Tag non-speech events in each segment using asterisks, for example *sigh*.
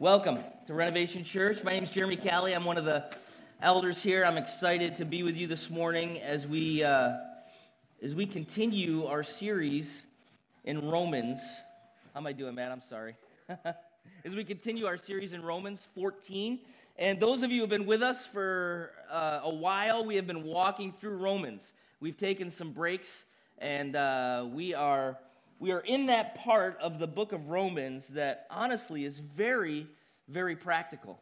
Welcome to Renovation Church. My name is Jeremy Callie. I'm one of the elders here. I'm excited to be with you this morning as we uh, as we continue our series in Romans. How am I doing, Matt? I'm sorry. *laughs* as we continue our series in Romans 14, and those of you who have been with us for uh, a while, we have been walking through Romans. We've taken some breaks, and uh, we are we are in that part of the book of Romans that honestly is very, very practical.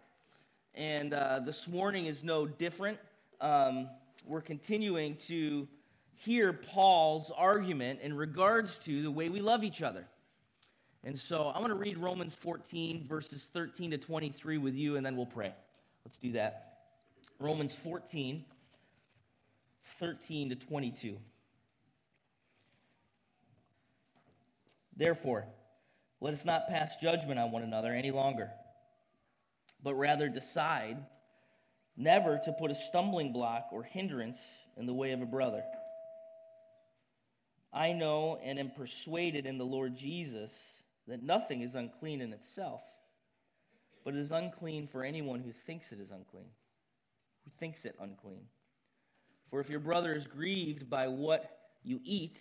And uh, this morning is no different. Um, we're continuing to hear Paul's argument in regards to the way we love each other. And so I'm going to read Romans 14, verses 13 to 23 with you, and then we'll pray. Let's do that. Romans 14, 13 to 22. Therefore, let us not pass judgment on one another any longer, but rather decide never to put a stumbling block or hindrance in the way of a brother. I know and am persuaded in the Lord Jesus that nothing is unclean in itself, but it is unclean for anyone who thinks it is unclean, who thinks it unclean. For if your brother is grieved by what you eat,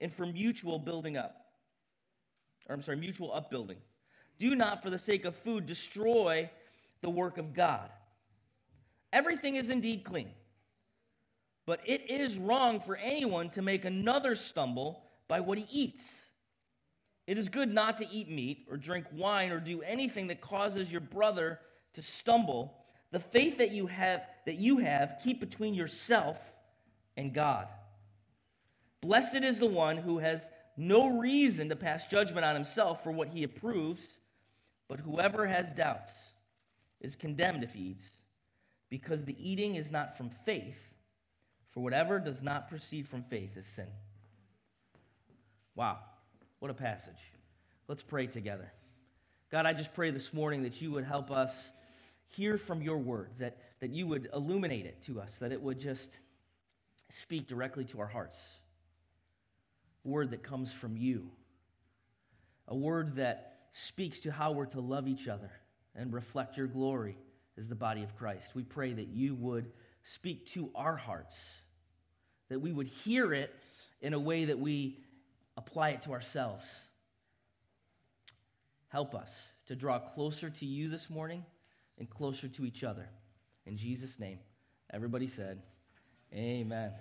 and for mutual building up. Or I'm sorry, mutual upbuilding. Do not, for the sake of food, destroy the work of God. Everything is indeed clean. But it is wrong for anyone to make another stumble by what he eats. It is good not to eat meat or drink wine or do anything that causes your brother to stumble. The faith that you have that you have keep between yourself and God. Blessed is the one who has no reason to pass judgment on himself for what he approves, but whoever has doubts is condemned if he eats, because the eating is not from faith, for whatever does not proceed from faith is sin. Wow, what a passage. Let's pray together. God, I just pray this morning that you would help us hear from your word, that, that you would illuminate it to us, that it would just speak directly to our hearts. Word that comes from you, a word that speaks to how we're to love each other and reflect your glory as the body of Christ. We pray that you would speak to our hearts, that we would hear it in a way that we apply it to ourselves. Help us to draw closer to you this morning and closer to each other. In Jesus' name, everybody said, Amen.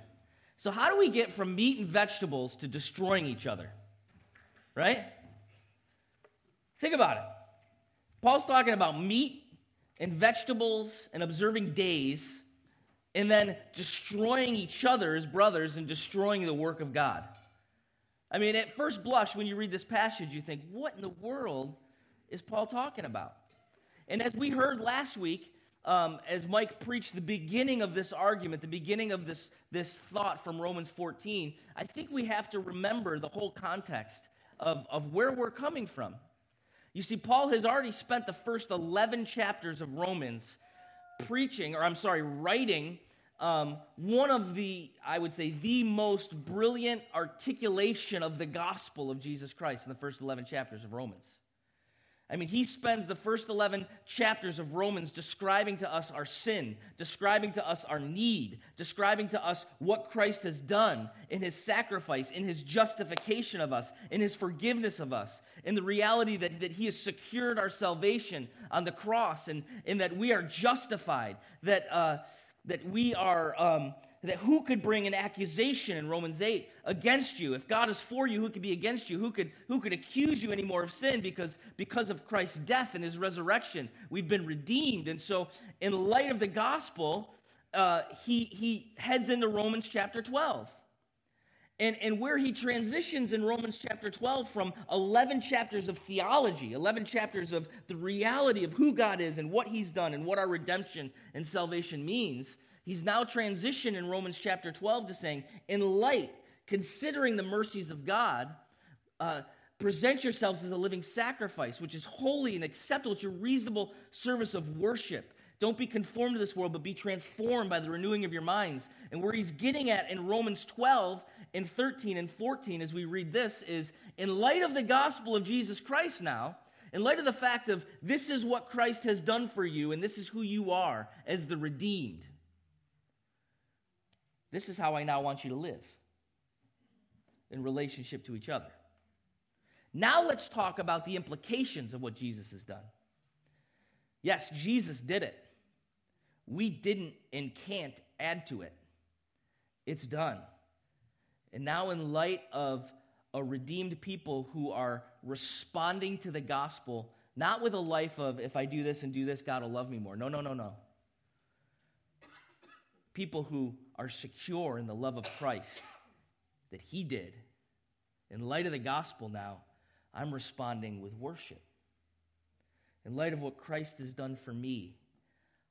So, how do we get from meat and vegetables to destroying each other? Right? Think about it. Paul's talking about meat and vegetables and observing days and then destroying each other as brothers and destroying the work of God. I mean, at first blush, when you read this passage, you think, what in the world is Paul talking about? And as we heard last week, um, as Mike preached the beginning of this argument, the beginning of this, this thought from Romans 14, I think we have to remember the whole context of, of where we're coming from. You see, Paul has already spent the first 11 chapters of Romans preaching, or I'm sorry, writing um, one of the, I would say, the most brilliant articulation of the gospel of Jesus Christ in the first 11 chapters of Romans. I mean, he spends the first 11 chapters of Romans describing to us our sin, describing to us our need, describing to us what Christ has done in his sacrifice, in his justification of us, in his forgiveness of us, in the reality that, that he has secured our salvation on the cross, and, and that we are justified, that, uh, that we are. Um, that who could bring an accusation in Romans 8 against you? If God is for you, who could be against you? Who could, who could accuse you anymore of sin? Because, because of Christ's death and his resurrection, we've been redeemed. And so, in light of the gospel, uh, he, he heads into Romans chapter 12. And, and where he transitions in Romans chapter 12 from 11 chapters of theology, 11 chapters of the reality of who God is and what he's done and what our redemption and salvation means, he's now transitioned in Romans chapter 12 to saying, in light, considering the mercies of God, uh, present yourselves as a living sacrifice, which is holy and acceptable. It's your reasonable service of worship. Don't be conformed to this world, but be transformed by the renewing of your minds. And where he's getting at in Romans 12 and 13 and 14, as we read this, is in light of the gospel of Jesus Christ now, in light of the fact of this is what Christ has done for you, and this is who you are as the redeemed, this is how I now want you to live in relationship to each other. Now let's talk about the implications of what Jesus has done. Yes, Jesus did it. We didn't and can't add to it. It's done. And now, in light of a redeemed people who are responding to the gospel, not with a life of, if I do this and do this, God will love me more. No, no, no, no. People who are secure in the love of Christ that He did. In light of the gospel now, I'm responding with worship. In light of what Christ has done for me,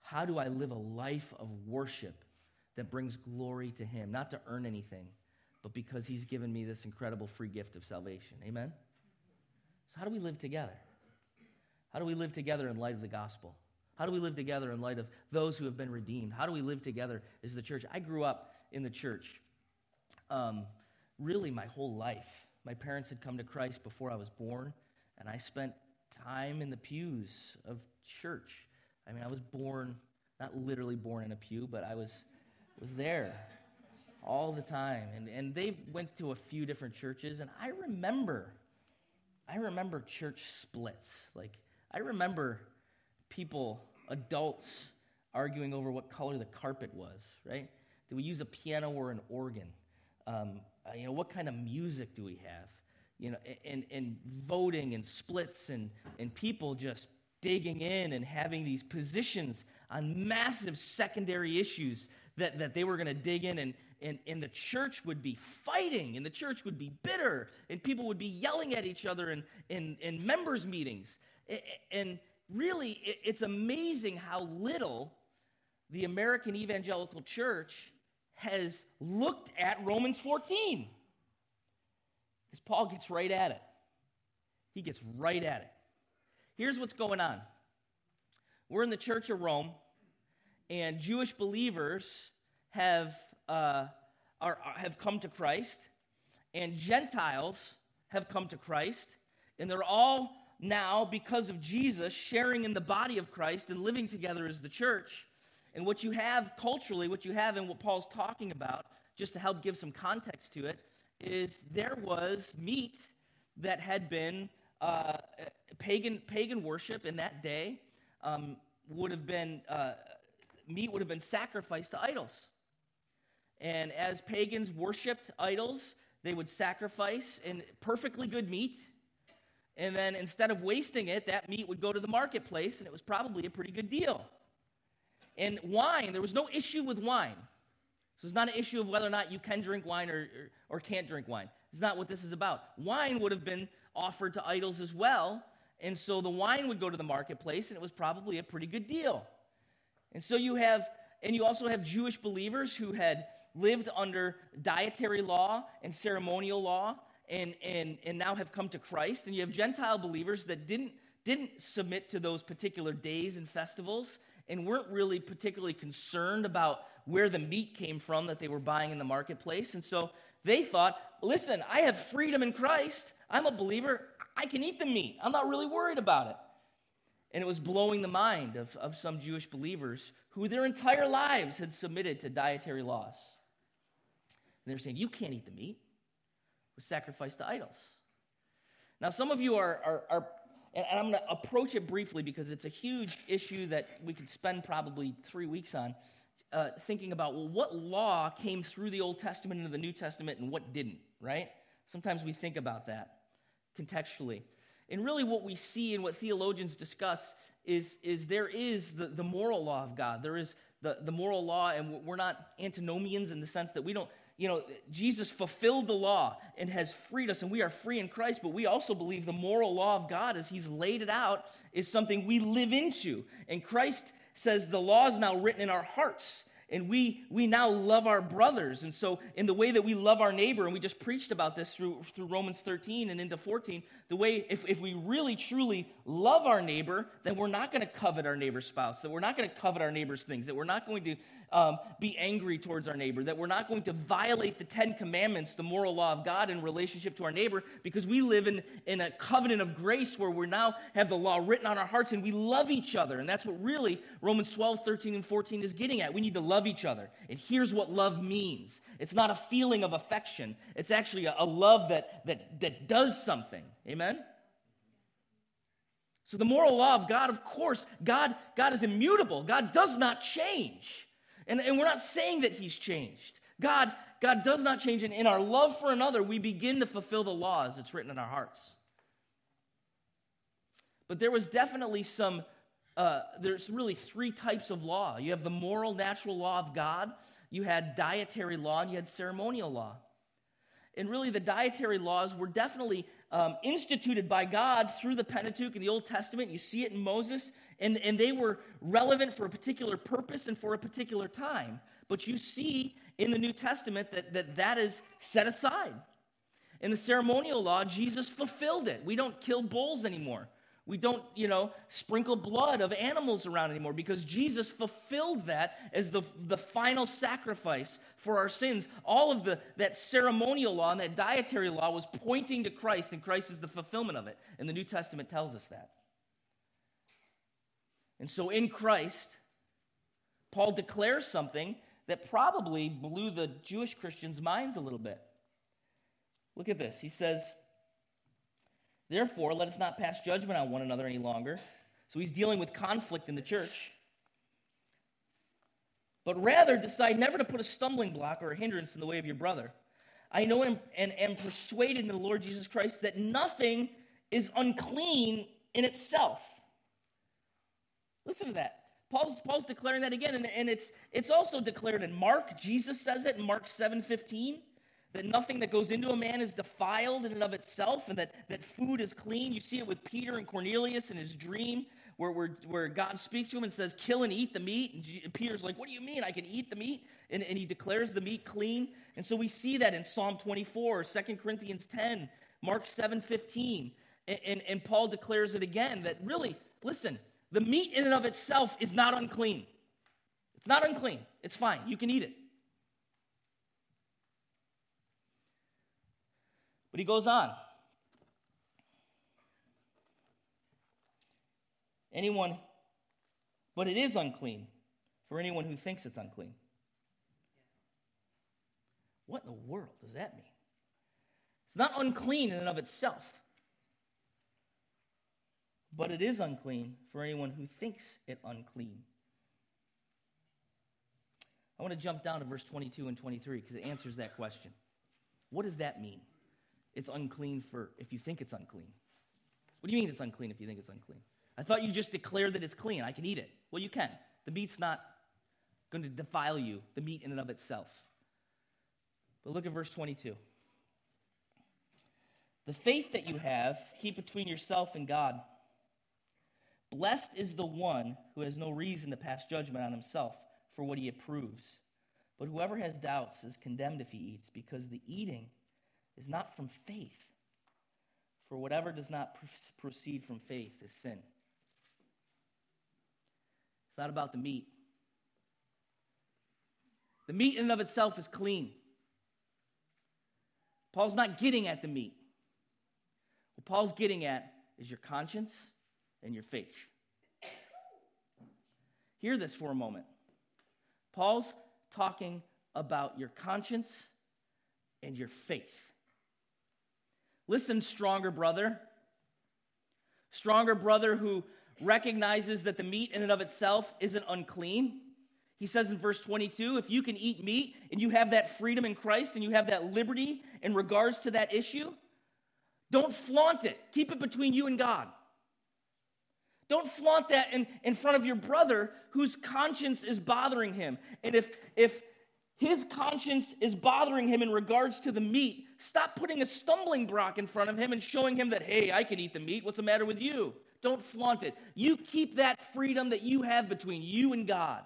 how do I live a life of worship that brings glory to Him? Not to earn anything, but because He's given me this incredible free gift of salvation. Amen? So, how do we live together? How do we live together in light of the gospel? How do we live together in light of those who have been redeemed? How do we live together as the church? I grew up in the church um, really my whole life. My parents had come to Christ before I was born, and I spent time in the pews of church. I mean, I was born, not literally born in a pew, but I was, was there all the time. And, and they went to a few different churches, and I remember, I remember church splits. Like, I remember people, adults, arguing over what color the carpet was, right? Do we use a piano or an organ? Um, uh, you know, what kind of music do we have? You know, and, and voting and splits and, and people just digging in and having these positions on massive secondary issues that, that they were going to dig in and, and, and the church would be fighting and the church would be bitter and people would be yelling at each other in, in, in members meetings and really it's amazing how little the american evangelical church has looked at romans 14 because paul gets right at it. He gets right at it. Here's what's going on. We're in the Church of Rome, and Jewish believers have, uh, are, have come to Christ, and Gentiles have come to Christ, and they're all now, because of Jesus, sharing in the body of Christ and living together as the church. And what you have culturally, what you have and what Paul's talking about, just to help give some context to it, is there was meat that had been uh, pagan, pagan worship in that day um, would have been, uh, meat would have been sacrificed to idols. And as pagans worshiped idols, they would sacrifice in perfectly good meat. And then instead of wasting it, that meat would go to the marketplace, and it was probably a pretty good deal. And wine, there was no issue with wine. So it's not an issue of whether or not you can drink wine or, or, or can't drink wine. It's not what this is about. Wine would have been offered to idols as well. And so the wine would go to the marketplace, and it was probably a pretty good deal. And so you have, and you also have Jewish believers who had lived under dietary law and ceremonial law and, and, and now have come to Christ. And you have Gentile believers that didn't, didn't submit to those particular days and festivals and weren't really particularly concerned about where the meat came from that they were buying in the marketplace. And so they thought, listen, I have freedom in Christ. I'm a believer. I can eat the meat. I'm not really worried about it. And it was blowing the mind of, of some Jewish believers who their entire lives had submitted to dietary laws. And they're saying, You can't eat the meat. Was sacrificed to idols. Now, some of you are, are, are and I'm going to approach it briefly because it's a huge issue that we could spend probably three weeks on, uh, thinking about, well, what law came through the Old Testament into the New Testament and what didn't, right? Sometimes we think about that contextually. And really, what we see and what theologians discuss is, is there is the, the moral law of God. There is the, the moral law, and we're not antinomians in the sense that we don't you know, Jesus fulfilled the law and has freed us, and we are free in Christ, but we also believe the moral law of God, as He's laid it out, is something we live into. And Christ says the law is now written in our hearts and we we now love our brothers. And so in the way that we love our neighbor and we just preached about this through through romans 13 and into 14 the way if, if we really truly love our neighbor then we're not going to covet our neighbor's spouse that we're not going to covet our neighbor's things that we're not going to um, be angry towards our neighbor that we're not going to violate the ten commandments the moral law of god in relationship to our neighbor because we live in, in a covenant of grace where we now have the law written on our hearts and we love each other. And that's what really romans 12 13 and 14 is getting at. We need to love love each other. And here's what love means it's not a feeling of affection, it's actually a, a love that, that, that does something. Amen? So, the moral law of God, of course, God, God is immutable. God does not change. And, and we're not saying that He's changed. God, God does not change. And in our love for another, we begin to fulfill the laws that's written in our hearts. But there was definitely some uh, there's really three types of law you have the moral, natural law of God, you had dietary law, and you had ceremonial law. And really, the dietary laws were definitely um, instituted by God through the Pentateuch in the Old Testament. You see it in Moses, and, and they were relevant for a particular purpose and for a particular time. But you see in the New Testament that that, that is set aside. In the ceremonial law, Jesus fulfilled it. We don't kill bulls anymore. We don't, you know, sprinkle blood of animals around anymore because Jesus fulfilled that as the, the final sacrifice for our sins. All of the, that ceremonial law and that dietary law was pointing to Christ, and Christ is the fulfillment of it. And the New Testament tells us that. And so in Christ, Paul declares something that probably blew the Jewish Christians' minds a little bit. Look at this. He says, Therefore, let us not pass judgment on one another any longer. So he's dealing with conflict in the church. But rather, decide never to put a stumbling block or a hindrance in the way of your brother. I know and, and am persuaded in the Lord Jesus Christ that nothing is unclean in itself. Listen to that. Paul's, Paul's declaring that again, and, and it's, it's also declared in Mark. Jesus says it in Mark 7 15 that nothing that goes into a man is defiled in and of itself, and that, that food is clean. You see it with Peter and Cornelius in his dream, where, where, where God speaks to him and says, Kill and eat the meat. And Peter's like, What do you mean? I can eat the meat? And, and he declares the meat clean. And so we see that in Psalm 24, 2 Corinthians 10, Mark 7 15. And, and, and Paul declares it again that really, listen, the meat in and of itself is not unclean. It's not unclean. It's fine. You can eat it. But he goes on. Anyone, but it is unclean for anyone who thinks it's unclean. What in the world does that mean? It's not unclean in and of itself, but it is unclean for anyone who thinks it unclean. I want to jump down to verse 22 and 23 because it answers that question. What does that mean? It's unclean for if you think it's unclean. What do you mean it's unclean if you think it's unclean? I thought you just declared that it's clean. I can eat it. Well, you can. The meat's not going to defile you, the meat in and of itself. But look at verse 22. The faith that you have, keep between yourself and God. Blessed is the one who has no reason to pass judgment on himself for what he approves. But whoever has doubts is condemned if he eats, because the eating is not from faith. For whatever does not proceed from faith is sin. It's not about the meat. The meat in and of itself is clean. Paul's not getting at the meat. What Paul's getting at is your conscience and your faith. Hear this for a moment. Paul's talking about your conscience and your faith. Listen, stronger brother. Stronger brother who recognizes that the meat in and of itself isn't unclean. He says in verse 22 if you can eat meat and you have that freedom in Christ and you have that liberty in regards to that issue, don't flaunt it. Keep it between you and God. Don't flaunt that in, in front of your brother whose conscience is bothering him. And if, if his conscience is bothering him in regards to the meat, stop putting a stumbling block in front of him and showing him that, hey, I can eat the meat. What's the matter with you? Don't flaunt it. You keep that freedom that you have between you and God.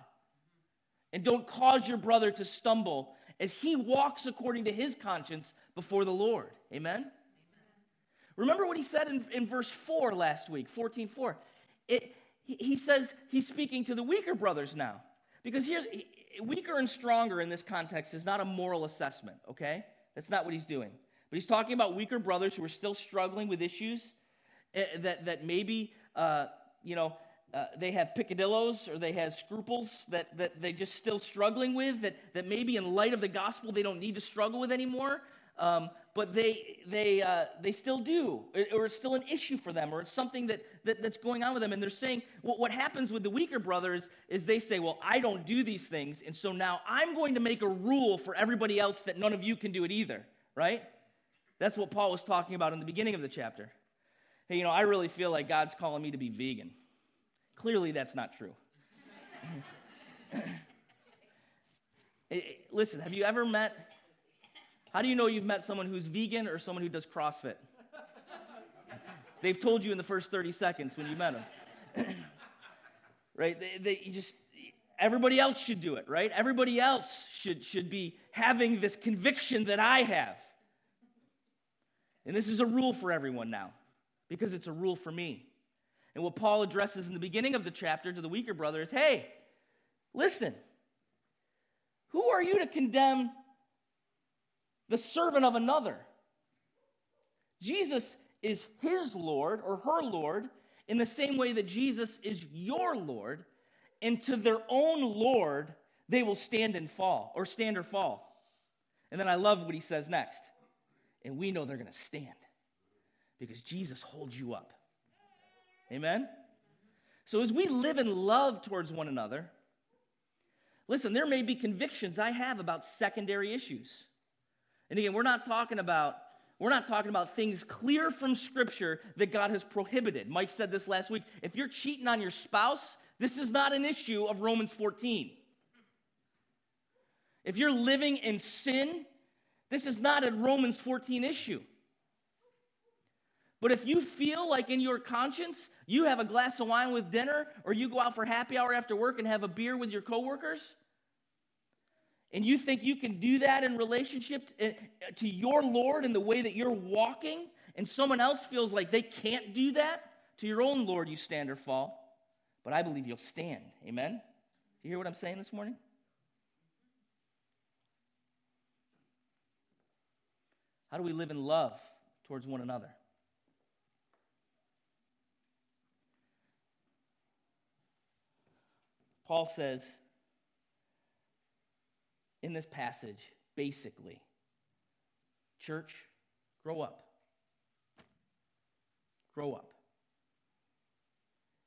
And don't cause your brother to stumble as he walks according to his conscience before the Lord. Amen? Amen. Remember what he said in, in verse 4 last week, 14 4. It, he, he says he's speaking to the weaker brothers now. Because here's, weaker and stronger in this context is not a moral assessment, okay? That's not what he's doing. But he's talking about weaker brothers who are still struggling with issues eh, that, that maybe, uh, you know, uh, they have picadillos or they have scruples that, that they're just still struggling with, that, that maybe in light of the gospel they don't need to struggle with anymore. Um, but they, they, uh, they still do, or it's still an issue for them, or it's something that, that, that's going on with them. And they're saying, well, what happens with the weaker brothers is they say, well, I don't do these things, and so now I'm going to make a rule for everybody else that none of you can do it either, right? That's what Paul was talking about in the beginning of the chapter. Hey, you know, I really feel like God's calling me to be vegan. Clearly, that's not true. *laughs* Listen, have you ever met how do you know you've met someone who's vegan or someone who does CrossFit? *laughs* They've told you in the first 30 seconds when you met them. *laughs* right? They, they just everybody else should do it, right? Everybody else should, should be having this conviction that I have. And this is a rule for everyone now because it's a rule for me. And what Paul addresses in the beginning of the chapter to the weaker brother is hey, listen, who are you to condemn the servant of another. Jesus is his Lord or her Lord in the same way that Jesus is your Lord, and to their own Lord they will stand and fall, or stand or fall. And then I love what he says next. And we know they're going to stand because Jesus holds you up. Amen? So as we live in love towards one another, listen, there may be convictions I have about secondary issues. And again, we're not talking about we're not talking about things clear from scripture that God has prohibited. Mike said this last week. If you're cheating on your spouse, this is not an issue of Romans 14. If you're living in sin, this is not a Romans 14 issue. But if you feel like in your conscience you have a glass of wine with dinner or you go out for happy hour after work and have a beer with your coworkers, and you think you can do that in relationship to your Lord in the way that you're walking, and someone else feels like they can't do that, to your own Lord you stand or fall. But I believe you'll stand. Amen? Do you hear what I'm saying this morning? How do we live in love towards one another? Paul says, in this passage, basically. Church, grow up. Grow up.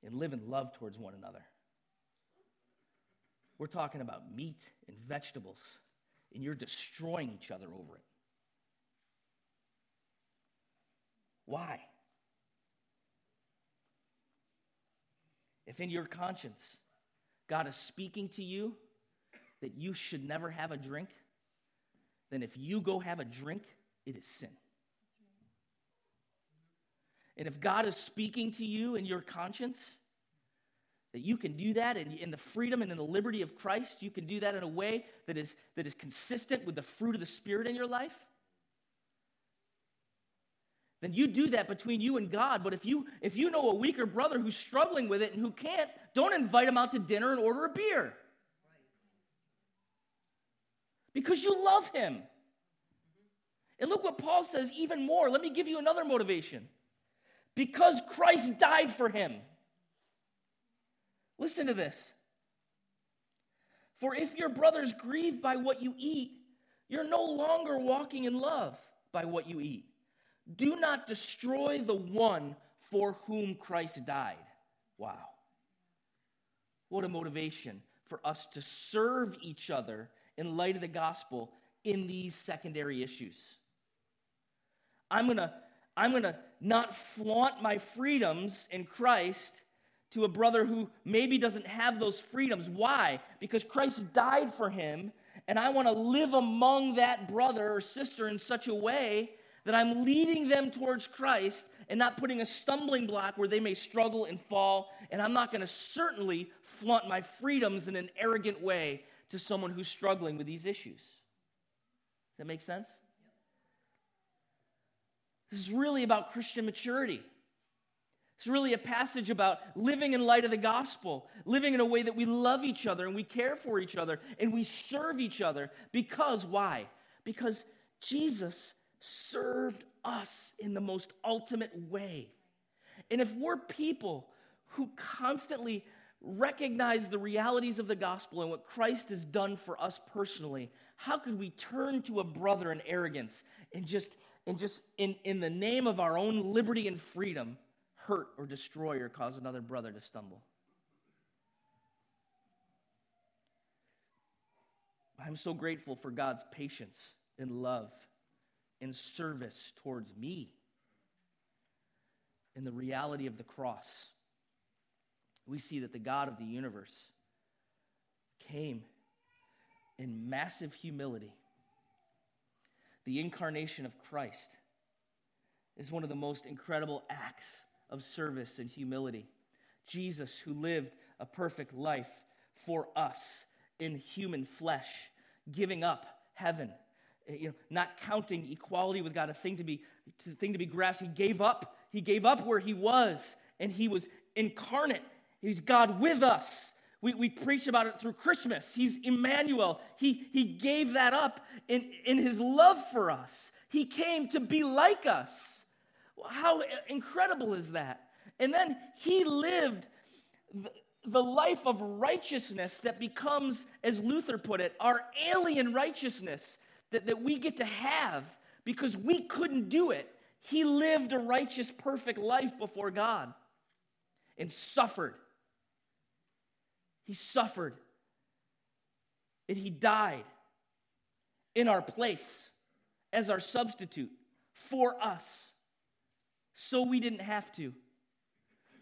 And live in love towards one another. We're talking about meat and vegetables, and you're destroying each other over it. Why? If in your conscience God is speaking to you that you should never have a drink, then if you go have a drink, it is sin. And if God is speaking to you in your conscience, that you can do that in, the freedom and in the liberty of Christ, you can do that in a way that is, that is consistent with the fruit of the Spirit in your life, then you do that between you and God. But if you if you know a weaker brother who's struggling with it and who can't, don't invite him out to dinner and order a beer because you love him. And look what Paul says even more. Let me give you another motivation. Because Christ died for him. Listen to this. For if your brother's grieved by what you eat, you're no longer walking in love by what you eat. Do not destroy the one for whom Christ died. Wow. What a motivation for us to serve each other in light of the gospel in these secondary issues. I'm going to I'm going to not flaunt my freedoms in Christ to a brother who maybe doesn't have those freedoms. Why? Because Christ died for him, And I want to live among that brother or sister in such a way that I'm leading them towards Christ and not putting a stumbling block where they may struggle and fall. And I'm not going to certainly flaunt my freedoms in an arrogant way to someone who's struggling with these issues. Does that make sense? This is really about Christian maturity. It's really a passage about living in light of the gospel, living in a way that we love each other and we care for each other and we serve each other. Because, why? Because Jesus served us in the most ultimate way. And if we're people who constantly recognize the realities of the gospel and what Christ has done for us personally, how could we turn to a brother in arrogance and just, and just in, in the name of our own liberty and freedom, hurt or destroy or cause another brother to stumble. I'm so grateful for God's patience and love and service towards me in the reality of the cross. We see that the God of the universe came in massive humility. The incarnation of Christ is one of the most incredible acts of service and humility. Jesus, who lived a perfect life for us in human flesh, giving up heaven, eh, you know, not counting equality with God a thing to be a thing to be grasped. He gave up. He gave up where he was, and he was incarnate. He's God with us. We, we preach about it through Christmas. He's Emmanuel. He, he gave that up in, in his love for us. He came to be like us. How incredible is that? And then he lived the life of righteousness that becomes, as Luther put it, our alien righteousness that, that we get to have because we couldn't do it. He lived a righteous, perfect life before God and suffered. He suffered and he died in our place as our substitute for us so we didn't have to.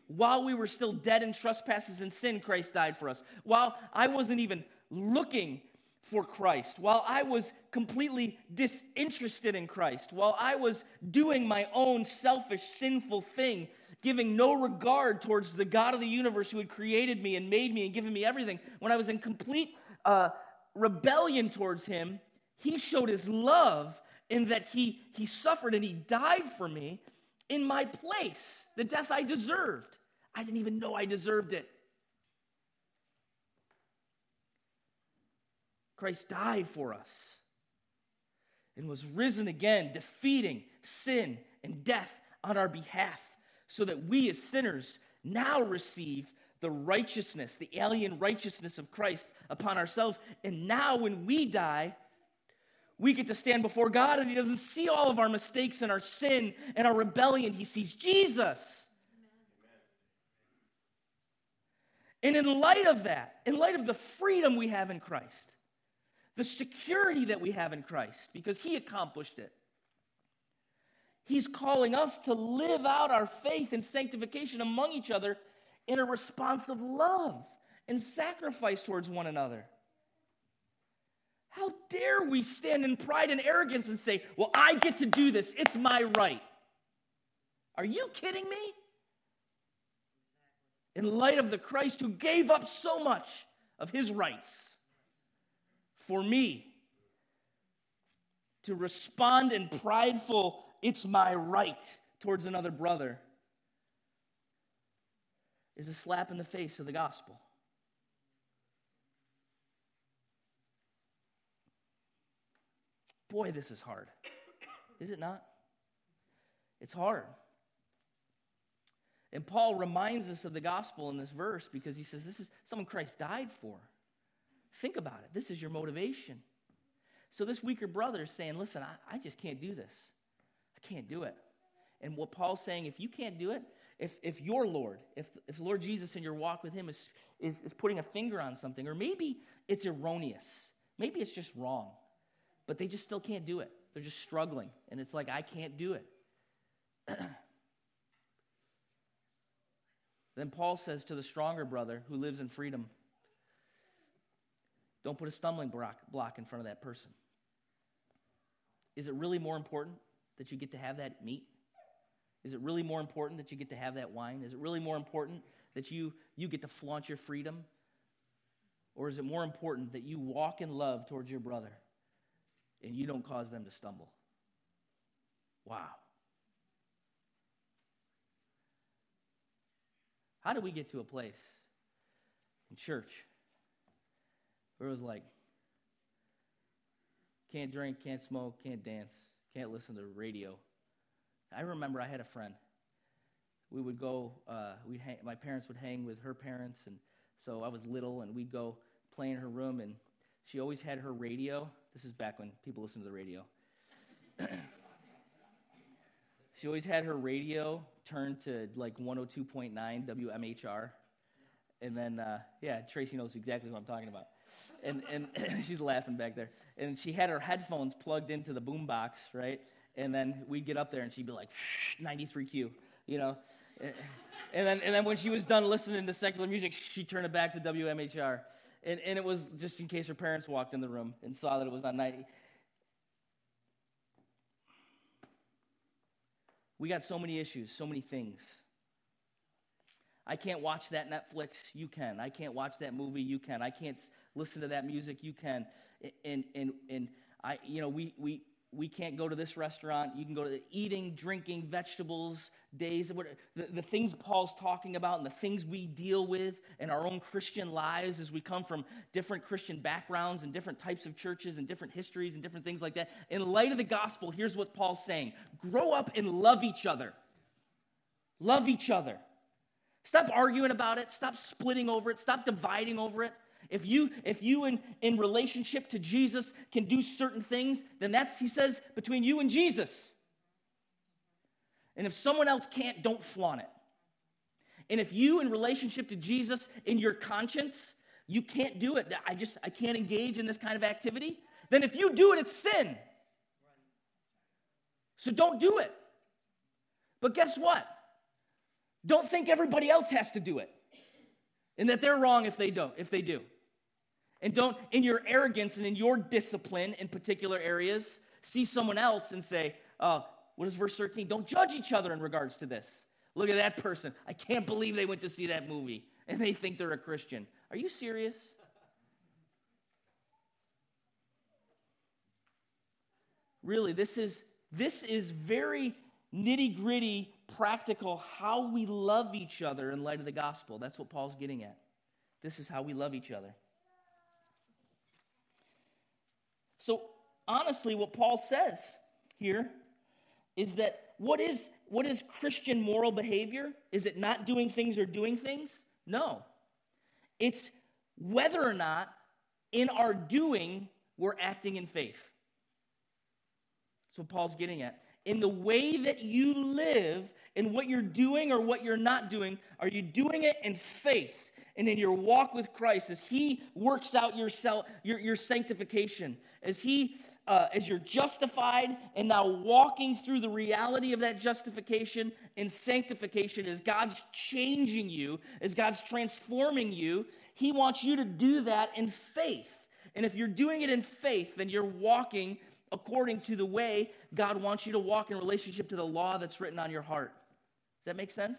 While we were still dead in trespasses and sin, Christ died for us. While I wasn't even looking for Christ, while I was completely disinterested in Christ, while I was doing my own selfish, sinful thing, giving no regard towards the God of the universe who had created me and made me and given me everything, when I was in complete uh, rebellion towards Him, He showed His love in that he, he suffered and He died for me in my place, the death I deserved. I didn't even know I deserved it. Christ died for us and was risen again, defeating sin and death on our behalf, so that we as sinners now receive the righteousness, the alien righteousness of Christ upon ourselves. And now, when we die, we get to stand before God and He doesn't see all of our mistakes and our sin and our rebellion. He sees Jesus. And in light of that, in light of the freedom we have in Christ, the security that we have in Christ, because He accomplished it, He's calling us to live out our faith and sanctification among each other in a response of love and sacrifice towards one another. How dare we stand in pride and arrogance and say, Well, I get to do this, it's my right. Are you kidding me? In light of the Christ who gave up so much of his rights for me to respond in prideful, it's my right towards another brother, is a slap in the face of the gospel. Boy, this is hard. Is it not? It's hard. And Paul reminds us of the gospel in this verse because he says this is someone Christ died for. Think about it. This is your motivation. So this weaker brother is saying, listen, I, I just can't do this. I can't do it. And what Paul's saying, if you can't do it, if, if your Lord, if, if Lord Jesus in your walk with him is, is, is putting a finger on something, or maybe it's erroneous, maybe it's just wrong, but they just still can't do it. They're just struggling. And it's like, I can't do it. *clears throat* then Paul says to the stronger brother who lives in freedom, Don't put a stumbling block, in front of that person. Is it really more important that you get to have that meat? Is it really more important that you get to have that wine? Is it really more important that you, you get to flaunt your freedom? Or is it more important that you walk in love towards your brother and you don't cause them to stumble? Wow. How do we get to a place in church where it was like, can't drink, can't smoke, can't dance, can't listen to radio? I remember I had a friend. We would go, uh, we'd hang, my parents would hang with her parents, and so I was little, and we'd go play in her room, and she always had her radio. This is back when people listened to the radio. *coughs* she always had her radio turned to like 102.9 WMHR. And then, uh, yeah, Tracy knows exactly what I'm talking about. And, and *coughs* she's laughing back there. And she had her headphones plugged into the boombox, right? And then we'd get up there and she'd be like, 93Q, you know? Eh, and then, and then when she was done listening to secular music, she turned it back to WMHR. And, and it was just in case her parents walked in the room and saw that it was on 90. We got so many issues, so many things. I can't watch that Netflix, you can. I can't watch that movie, you can. I can't listen to that music, you can. And and and I you know, we we we can't go to this restaurant. You can go to the eating, drinking, vegetables, days, the, the things Paul's talking about and the things we deal with in our own Christian lives as we come from different Christian backgrounds and different types of churches and different histories and different things like that. In light of the gospel, here's what Paul's saying grow up and love each other. Love each other. Stop arguing about it. Stop splitting over it. Stop dividing over it. If you, if you in, in relationship to Jesus can do certain things, then that's, he says, between you and Jesus. And if someone else can't, don't flaunt it. And if you in relationship to Jesus in your conscience, you can't do it. I just I can't engage in this kind of activity. Then if you do it, it's sin. So don't do it. But guess what? Don't think everybody else has to do it. And that they're wrong if they don't, if they do. And don't, in your arrogance and in your discipline in particular areas, see someone else and say, oh, what is verse 13? Don't judge each other in regards to this. Look at that person. I can't believe they went to see that movie and they think they're a Christian. Are you serious? Really, this is this is very nitty-gritty, practical how we love each other in light of the gospel. That's what Paul's getting at. This is how we love each other. So, honestly, what Paul says here is that what is, what is Christian moral behavior? Is it not doing things or doing things? No. It's whether or not in our doing we're acting in faith. That's what Paul's getting at. In the way that you live, in what you're doing or what you're not doing, are you doing it in faith? and in your walk with Christ, as He works out your, your, your sanctification, as He uh, as you're justified and now walking through the reality of that justification and sanctification, as God's changing you, as God's transforming you, He wants you to do that in faith. And if you're doing it in faith, then you're walking according to the way God wants you to walk in relationship to the law that's written on your heart. Does that make sense?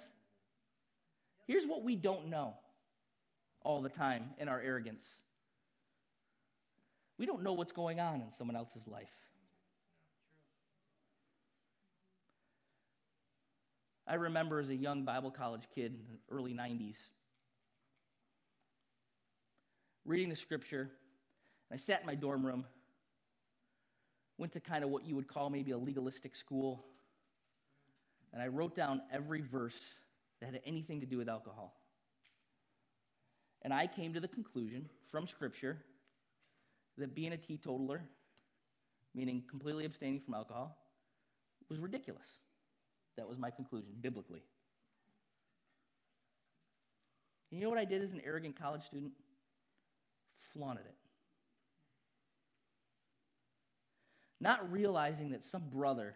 Here's what we don't know all the time in our arrogance we don't know what's going on in someone else's life. I remember as a young Bible college kid in the early 90s reading the scripture. And I sat in my dorm room, went to kind of what you would call maybe a legalistic school, and I wrote down every verse that had anything to do with alcohol. And I came to the conclusion from Scripture that being a teetotaler, meaning completely abstaining from alcohol, was ridiculous. That was my conclusion, biblically. And you know what I did as an arrogant college student? Flaunted it. Not realizing that some brother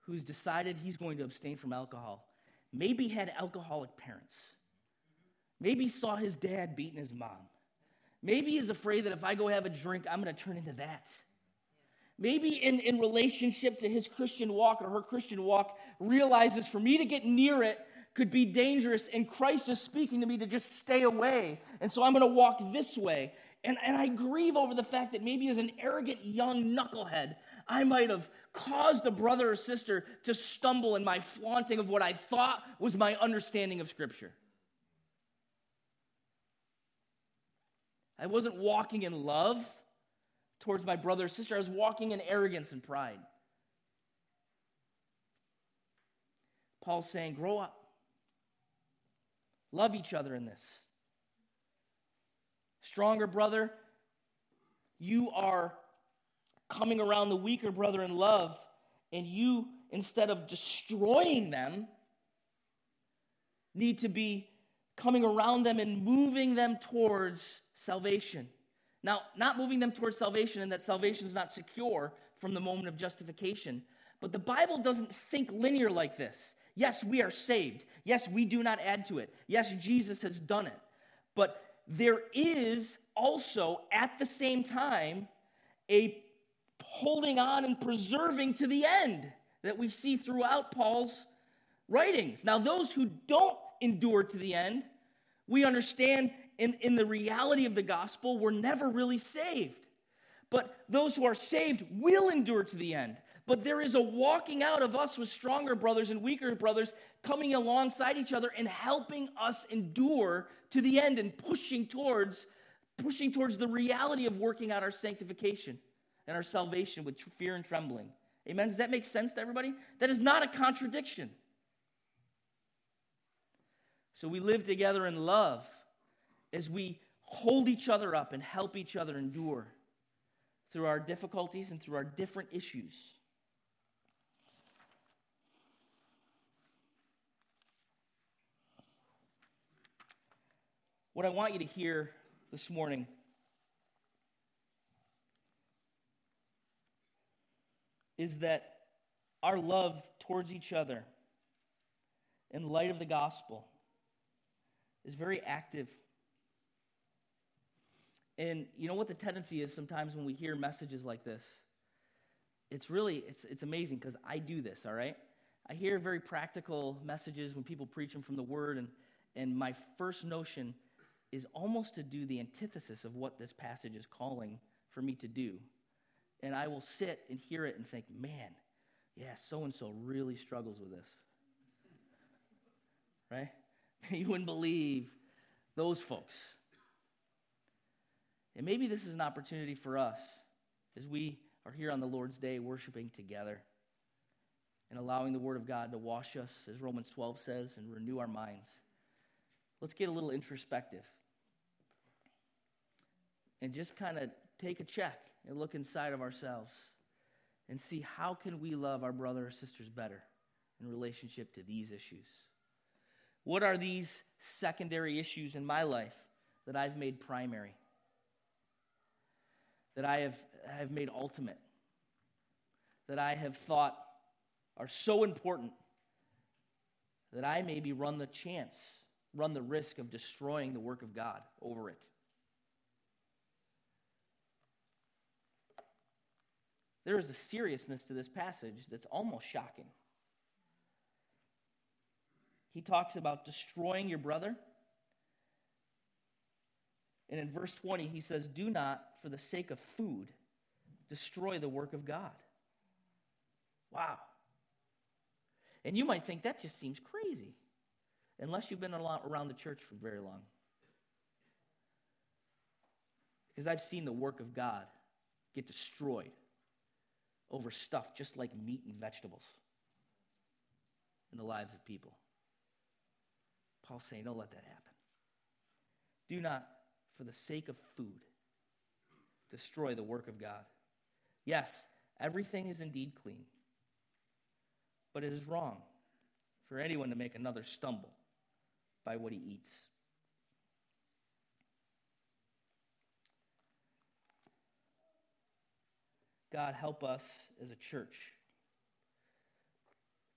who's decided he's going to abstain from alcohol maybe had alcoholic parents, maybe saw his dad beating his mom maybe is afraid that if I go have a drink, I'm going to turn into that. Maybe in, in relationship to his Christian walk or her Christian walk, realizes for me to get near it could be dangerous, and Christ is speaking to me to just stay away. And so I'm going to walk this way. And, and I grieve over the fact that maybe as an arrogant young knucklehead, I might have caused a brother or sister to stumble in my flaunting of what I thought was my understanding of Scripture. I wasn't walking in love towards my brother or sister, I was walking in arrogance and pride. Paul's saying, grow up. Love each other in this. Stronger brother, you are coming around the weaker brother in love, and you, instead of destroying them, need to be coming around them and moving them towards salvation. Now, not moving them towards salvation and that salvation is not secure from the moment of justification, but the Bible doesn't think linear like this. Yes, we are saved. Yes, we do not add to it. Yes, Jesus has done it. But there is also, at the same time, a holding on and preserving to the end that we see throughout Paul's writings. Now, those who don't endure to the end, we understand in, in the reality of the gospel, we're never really saved. But those who are saved will endure to the end. But there is a walking out of us with stronger brothers and weaker brothers coming alongside each other and helping us endure to the end and pushing towards pushing towards the reality of working out our sanctification and our salvation with fear and trembling. Amen. Does that make sense to everybody? That is not a contradiction. So we live together in love as we hold each other up and help each other endure through our difficulties and through our different issues. What I want you to hear this morning is that our love towards each other in light of the gospel is very active. And you know what the tendency is sometimes when we hear messages like this? It's really it's it's amazing because I do this, all right? I hear very practical messages when people preach them from the word and and my first notion is almost to do the antithesis of what this passage is calling for me to do. And I will sit and hear it and think, man, yeah, so and so really struggles with this. Right? *laughs* You wouldn't believe those folks. And maybe this is an opportunity for us as we are here on the Lord's Day worshiping together and allowing the Word of God to wash us, as Romans 12 says, and renew our minds. Let's get a little introspective and just kind of take a check and look inside of ourselves and see how can we love our brother or sisters better in relationship to these issues. What are these secondary issues in my life that I've made primary? That I have, have made ultimate? That I have thought are so important that I maybe run the chance, run the risk of destroying the work of God over it? There is a seriousness to this passage that's almost shocking. He talks about destroying your brother. And in verse 20, he says, Do not, for the sake of food, destroy the work of God. Wow. And you might think that just seems crazy, unless you've been around the church for very long. Because I've seen the work of God get destroyed over stuff just like meat and vegetables in the lives of people. Paul's saying, don't let that happen. Do not, for the sake of food, destroy the work of God. Yes, everything is indeed clean, but it is wrong for anyone to make another stumble by what he eats. God, help us as a church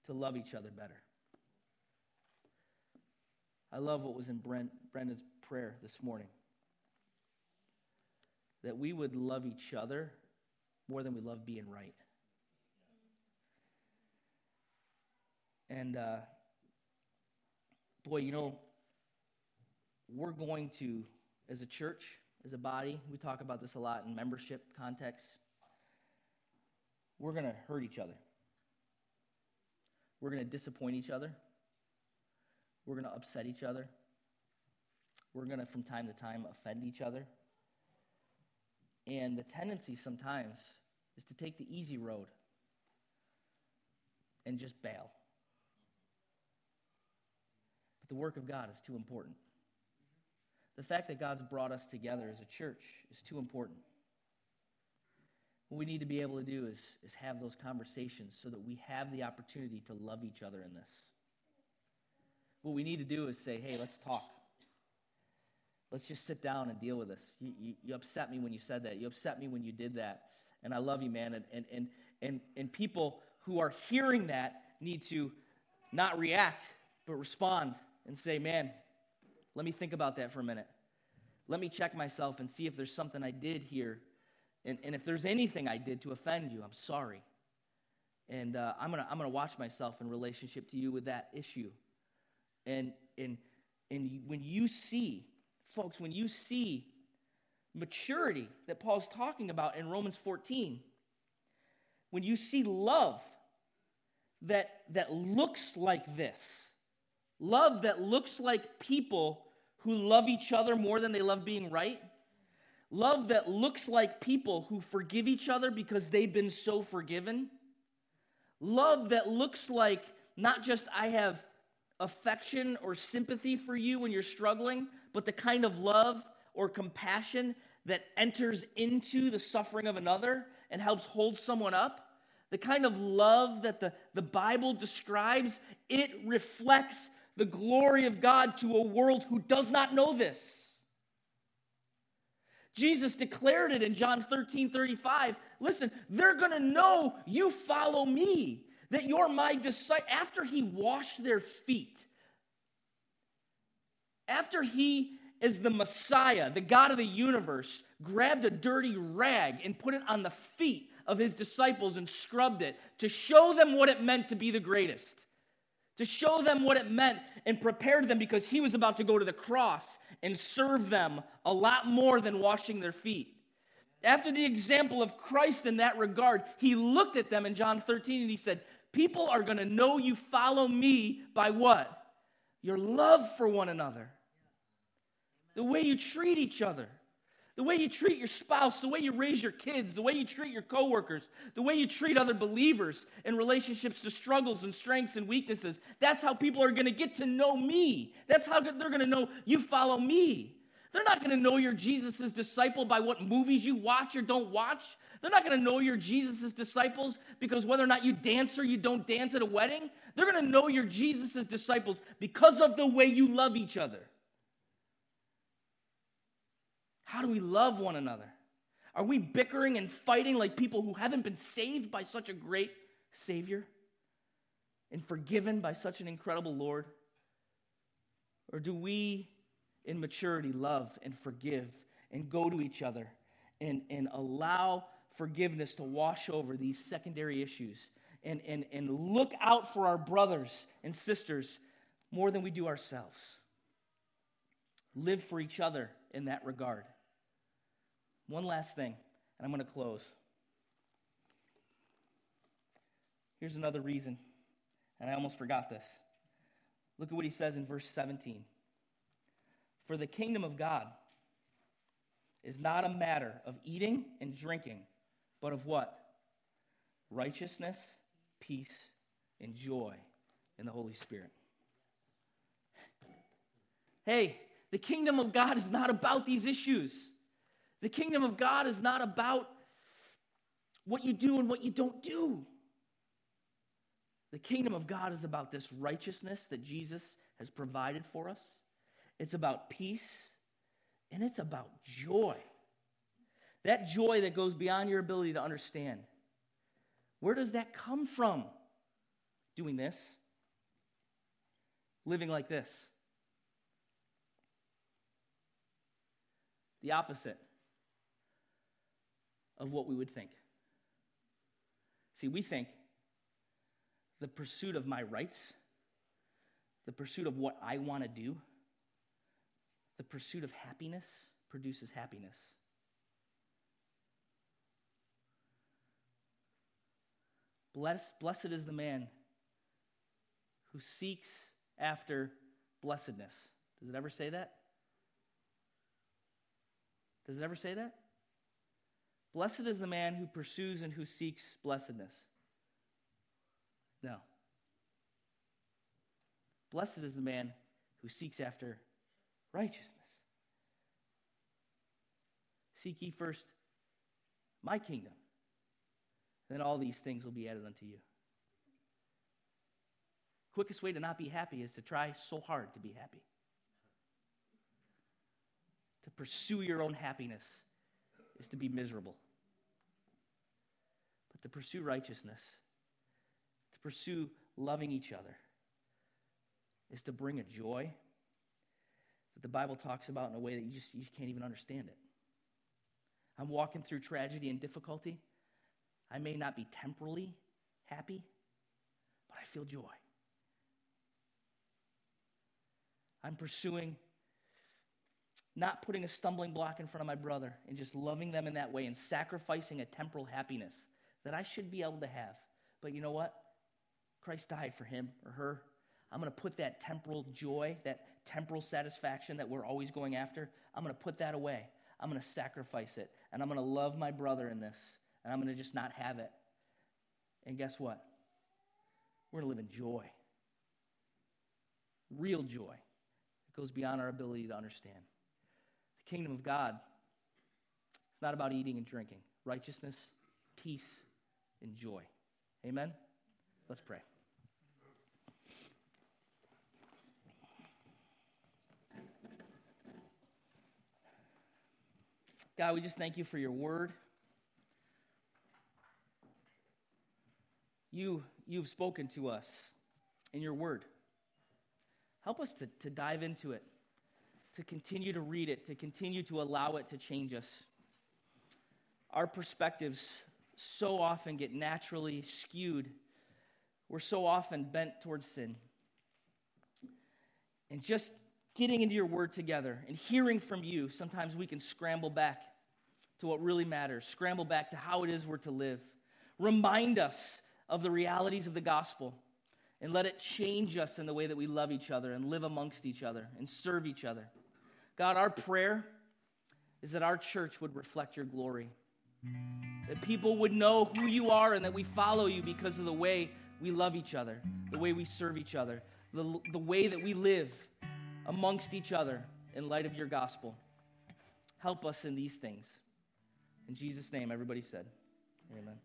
to love each other better. I love what was in Brent, Brenda's prayer this morning. that we would love each other more than we love being right. And uh, boy, you know, we're going to, as a church, as a body, we talk about this a lot in membership context. We're going to hurt each other. We're going to disappoint each other. We're going to upset each other. We're going to, from time to time, offend each other. And the tendency sometimes is to take the easy road and just bail. But the work of God is too important. The fact that God's brought us together as a church is too important. What we need to be able to do is, is have those conversations so that we have the opportunity to love each other in this. What we need to do is say, hey, let's talk. Let's just sit down and deal with this. You, you, you, upset me when you said that. You upset me when you did that. And I love you, man. And, and, and, and, and people who are hearing that need to not react, but respond and say, man, let me think about that for a minute. Let me check myself and see if there's something I did here. And, and if there's anything I did to offend you, I'm sorry. And uh, I'm going to I'm to watch myself in relationship to you with that issue. And, and, and when you see, folks, when you see maturity that Paul's talking about in Romans 14, when you see love that, that looks like this, love that looks like people who love each other more than they love being right. Love that looks like people who forgive each other because they've been so forgiven. Love that looks like not just I have affection or sympathy for you when you're struggling, but the kind of love or compassion that enters into the suffering of another and helps hold someone up. The kind of love that the, the Bible describes, it reflects the glory of God to a world who does not know this. Jesus declared it in John 13 35. Listen, they're going to know you follow me, that you're my disciple. After he washed their feet, after he, as the Messiah, the God of the universe, grabbed a dirty rag and put it on the feet of his disciples and scrubbed it to show them what it meant to be the greatest to show them what it meant and prepared them because he was about to go to the cross and serve them a lot more than washing their feet. After the example of Christ in that regard, he looked at them in John 13 and he said, People are going to know you follow me by what? Your love for one another, the way you treat each other the way you treat your spouse, the way you raise your kids, the way you treat your coworkers, the way you treat other believers in relationships to struggles and strengths and weaknesses. That's how people are going to get to know me. That's how they're going to know you follow me. They're not going to know you're Jesus' disciple by what movies you watch or don't watch. They're not going to know you're Jesus' disciples because whether or not you dance or you don't dance at a wedding. They're going to know you're Jesus' disciples because of the way you love each other. How do we love one another? Are we bickering and fighting like people who haven't been saved by such a great Savior and forgiven by such an incredible Lord? Or do we, in maturity, love and forgive and go to each other and, and allow forgiveness to wash over these secondary issues and, and, and look out for our brothers and sisters more than we do ourselves? Live for each other in that regard. One last thing, and I'm going to close. Here's another reason, and I almost forgot this. Look at what he says in verse 17. For the kingdom of God is not a matter of eating and drinking, but of what? Righteousness, peace, and joy in the Holy Spirit. Hey, the kingdom of God is not about these issues. The kingdom of God is not about what you do and what you don't do. The kingdom of God is about this righteousness that Jesus has provided for us. It's about peace and it's about joy. That joy that goes beyond your ability to understand. Where does that come from? Doing this, living like this. The opposite of what we would think. See, we think the pursuit of my rights, the pursuit of what I want to do, the pursuit of happiness produces happiness. Blessed, blessed is the man who seeks after blessedness. Does it ever say that? Does it ever say that? Blessed is the man who pursues and who seeks blessedness. No. Blessed is the man who seeks after righteousness. Seek ye first my kingdom, then all these things will be added unto you. Quickest way to not be happy is to try so hard to be happy. To pursue your own happiness is to be miserable. To pursue righteousness, to pursue loving each other, is to bring a joy that the Bible talks about in a way that you just, you can't even understand it. I'm walking through tragedy and difficulty. I may not be temporally happy, but I feel joy. I'm pursuing not putting a stumbling block in front of my brother and just loving them in that way and sacrificing a temporal happiness that I should be able to have. But you know what? Christ died for him or her. I'm going to put that temporal joy, that temporal satisfaction that we're always going after, I'm going to put that away. I'm going to sacrifice it. And I'm going to love my brother in this. And I'm going to just not have it. And guess what? We're going to live in joy. Real joy. It goes beyond our ability to understand. The kingdom of God, it's not about eating and drinking, righteousness, peace, and joy. Amen? Let's pray. God, we just thank you for your word. You, you've spoken to us in your word. Help us to, to dive into it, to continue to read it, to continue to allow it to change us. Our perspectives so often get naturally skewed. We're so often bent towards sin. And just getting into your word together and hearing from you, sometimes we can scramble back to what really matters, scramble back to how it is we're to live. Remind us of the realities of the gospel and let it change us in the way that we love each other and live amongst each other and serve each other. God, our prayer is that our church would reflect your glory, that people would know who you are and that we follow you because of the way we love each other, the way we serve each other, the, the way that we live amongst each other in light of your gospel. Help us in these things. In Jesus' name, everybody said, Amen.